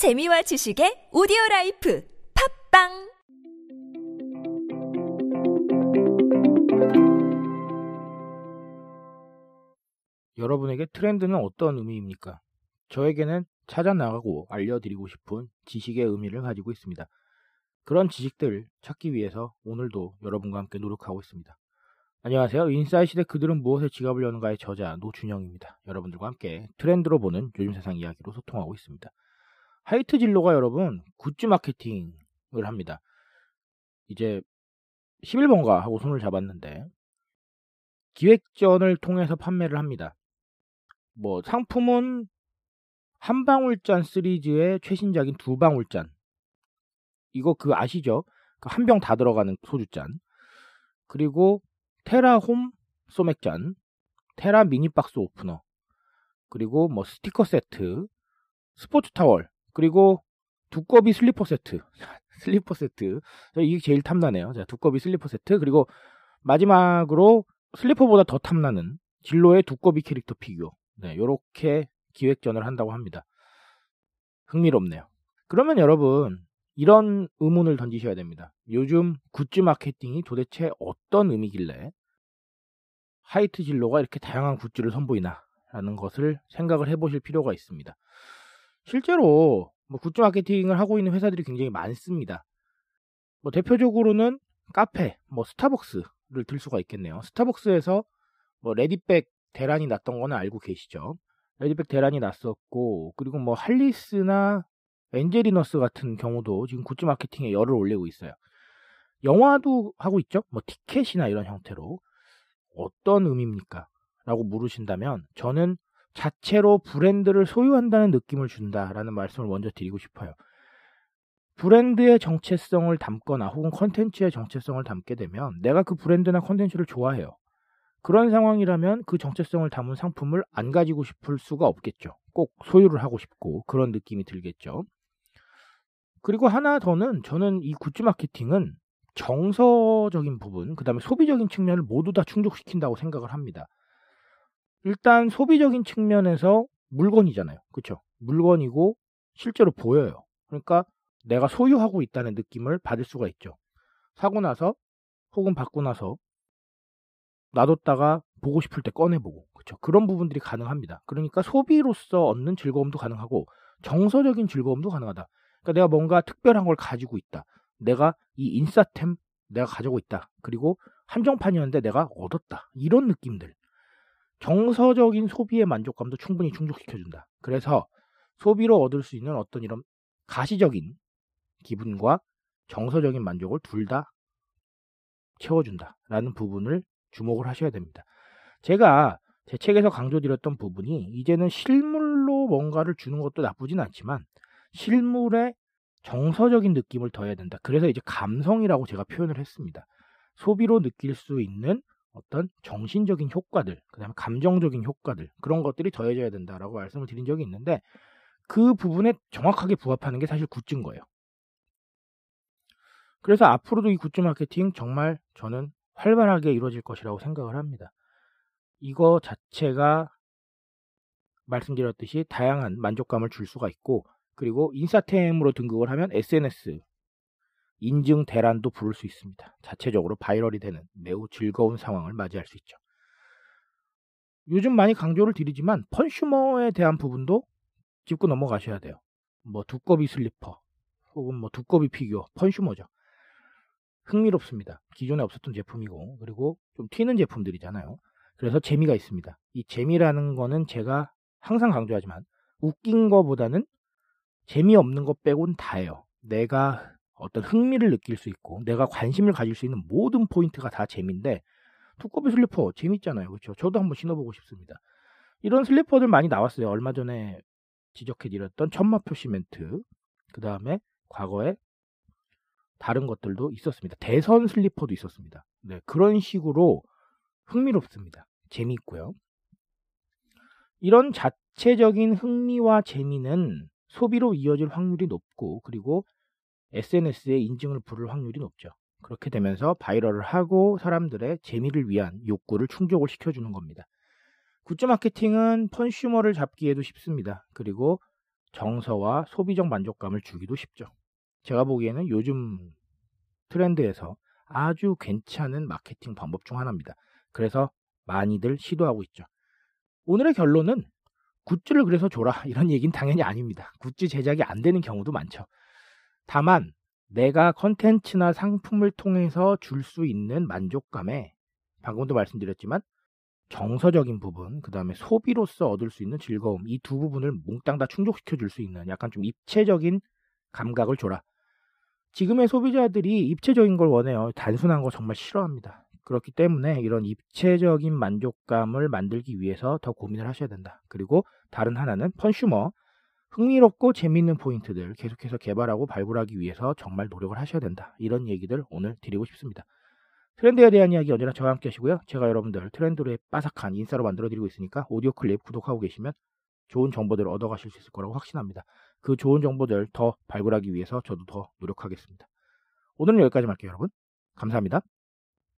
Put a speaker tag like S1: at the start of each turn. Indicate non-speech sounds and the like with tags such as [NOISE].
S1: 재미와 지식의 오디오 라이프 팟빵
S2: 여러분에게 트렌드는 어떤 의미입니까? 저에게는 찾아 나가고 알려드리고 싶은 지식의 의미를 가지고 있습니다. 그런 지식들 찾기 위해서 오늘도 여러분과 함께 노력하고 있습니다. 안녕하세요. 인싸의 시대 그들은 무엇에 지갑을 여는가의 저자 노준영입니다. 여러분들과 함께 트렌드로 보는 요즘 세상 이야기로 소통하고 있습니다. 하이트 진로가 여러분 굿즈 마케팅을 합니다. 이제 11번가 하고 손을 잡았는데 기획전을 통해서 판매를 합니다. 뭐 상품은 한 방울잔 시리즈의 최신작인 두 방울잔. 이거 그 아시죠? 그한병 다 들어가는 소주잔. 그리고 테라홈 소맥잔, 테라 미니박스 오프너, 그리고 뭐 스티커 세트, 스포츠 타월, 그리고 두꺼비 슬리퍼 세트. [LAUGHS] 슬리퍼 세트. 이게 제일 탐나네요. 자, 두꺼비 슬리퍼 세트. 그리고 마지막으로 슬리퍼보다 더 탐나는 진로의 두꺼비 캐릭터 피규어. 네, 요렇게 기획전을 한다고 합니다. 흥미롭네요. 그러면 여러분, 이런 의문을 던지셔야 됩니다. 요즘 굿즈 마케팅이 도대체 어떤 의미길래 하이트진로가 이렇게 다양한 굿즈를 선보이나 라는 것을 생각을 해보실 필요가 있습니다. 실제로 뭐 굿즈 마케팅을 하고 있는 회사들이 굉장히 많습니다. 뭐 대표적으로는 카페, 뭐 스타벅스를 들 수가 있겠네요. 스타벅스에서 뭐 레디백 대란이 났던 거는 알고 계시죠? 레디백 대란이 났었고 그리고 뭐 할리스나 엔제리너스 같은 경우도 지금 굿즈 마케팅에 열을 올리고 있어요. 영화도 하고 있죠? 뭐 티켓이나 이런 형태로 어떤 의미입니까? 라고 물으신다면 저는 자체로 브랜드를 소유한다는 느낌을 준다라는 말씀을 먼저 드리고 싶어요. 브랜드의 정체성을 담거나 혹은 컨텐츠의 정체성을 담게 되면 내가 그 브랜드나 컨텐츠를 좋아해요. 그런 상황이라면 그 정체성을 담은 상품을 안 가지고 싶을 수가 없겠죠. 꼭 소유를 하고 싶고 그런 느낌이 들겠죠. 그리고 하나 더는 저는 이 굿즈 마케팅은 정서적인 부분, 그 다음에 소비적인 측면을 모두 다 충족시킨다고 생각을 합니다. 일단 소비적인 측면에서 물건이잖아요. 그렇죠? 물건이고 실제로 보여요. 그러니까 내가 소유하고 있다는 느낌을 받을 수가 있죠. 사고 나서 혹은 받고 나서 놔뒀다가 보고 싶을 때 꺼내보고 그렇죠. 그런 부분들이 가능합니다. 그러니까 소비로서 얻는 즐거움도 가능하고 정서적인 즐거움도 가능하다. 그러니까 내가 뭔가 특별한 걸 가지고 있다. 내가 이 인싸템 내가 가지고 있다. 그리고 한정판이었는데 내가 얻었다. 이런 느낌들. 정서적인 소비의 만족감도 충분히 충족시켜준다. 그래서 소비로 얻을 수 있는 어떤 이런 가시적인 기분과 정서적인 만족을 둘 다 채워준다라는 부분을 주목을 하셔야 됩니다. 제가 제 책에서 강조드렸던 부분이 이제는 실물로 뭔가를 주는 것도 나쁘진 않지만 실물에 정서적인 느낌을 더해야 된다. 그래서 이제 감성이라고 제가 표현을 했습니다. 소비로 느낄 수 있는 어떤 정신적인 효과들, 그 다음에 감정적인 효과들, 그런 것들이 더해져야 된다라고 말씀을 드린 적이 있는데 그 부분에 정확하게 부합하는 게 사실 굿즈인 거예요. 그래서 앞으로도 이 굿즈 마케팅 정말 저는 활발하게 이루어질 것이라고 생각을 합니다. 이거 자체가 말씀드렸듯이 다양한 만족감을 줄 수가 있고 그리고 인싸템으로 등극을 하면 SNS 인증 대란도 부를 수 있습니다. 자체적으로 viral이 되는 매우 즐거운 상황을 맞이할 수 있죠. 요즘 많이 강조를 드리지만 펀슈머에 대한 부분도 짚고 넘어가셔야 돼요. 뭐 두꺼비 슬리퍼 혹은 뭐 두꺼비 피규어 펀슈머죠. 흥미롭습니다. 기존에 없었던 제품이고 그리고 좀 튀는 제품들이잖아요. 그래서 재미가 있습니다. 이 재미라는 거는 제가 항상 강조하지만 웃긴 거보다는 재미없는 것 빼곤 다예요. 내가 어떤 흥미를 느낄 수 있고 내가 관심을 가질 수 있는 모든 포인트가 다 재미인데 두꺼비 슬리퍼 재밌잖아요. 그렇죠? 저도 한번 신어보고 싶습니다. 이런 슬리퍼들 많이 나왔어요. 얼마 전에 지적해드렸던 천마표 시멘트 그 다음에 과거에 다른 것들도 있었습니다. 대선 슬리퍼도 있었습니다. 네, 그런 식으로 흥미롭습니다. 재미있고요. 이런 자체적인 흥미와 재미는 소비로 이어질 확률이 높고 그리고 SNS에 인증을 부를 확률이 높죠. 그렇게 되면서 바이럴을 하고 사람들의 재미를 위한 욕구를 충족을 시켜주는 겁니다. 굿즈 마케팅은 펀슈머를 잡기에도 쉽습니다. 그리고 정서와 소비적 만족감을 주기도 쉽죠. 제가 보기에는 요즘 트렌드에서 아주 괜찮은 마케팅 방법 중 하나입니다. 그래서 많이들 시도하고 있죠. 오늘의 결론은 굿즈를 그래서 줘라 이런 얘기는 당연히 아닙니다. 굿즈 제작이 안 되는 경우도 많죠. 다만 내가 컨텐츠나 상품을 통해서 줄 수 있는 만족감에 방금도 말씀드렸지만 정서적인 부분, 그 다음에 소비로서 얻을 수 있는 즐거움, 이 두 부분을 몽땅 다 충족시켜 줄 수 있는 약간 좀 입체적인 감각을 줘라. 지금의 소비자들이 입체적인 걸 원해요. 단순한 거 정말 싫어합니다. 그렇기 때문에 이런 입체적인 만족감을 만들기 위해서 더 고민을 하셔야 된다. 그리고 다른 하나는 컨슈머, 흥미롭고 재미있는 포인트들 계속해서 개발하고 발굴하기 위해서 정말 노력을 하셔야 된다. 이런 얘기들 오늘 드리고 싶습니다. 트렌드에 대한 이야기 언제나 저와 함께 하시고요. 제가 여러분들 트렌드에 빠삭한 인싸로 만들어드리고 있으니까 오디오 클립 구독하고 계시면 좋은 정보들을 얻어가실 수 있을 거라고 확신합니다. 그 좋은 정보들 더 발굴하기 위해서 저도 더 노력하겠습니다. 오늘은 여기까지 할게요, 여러분. 감사합니다.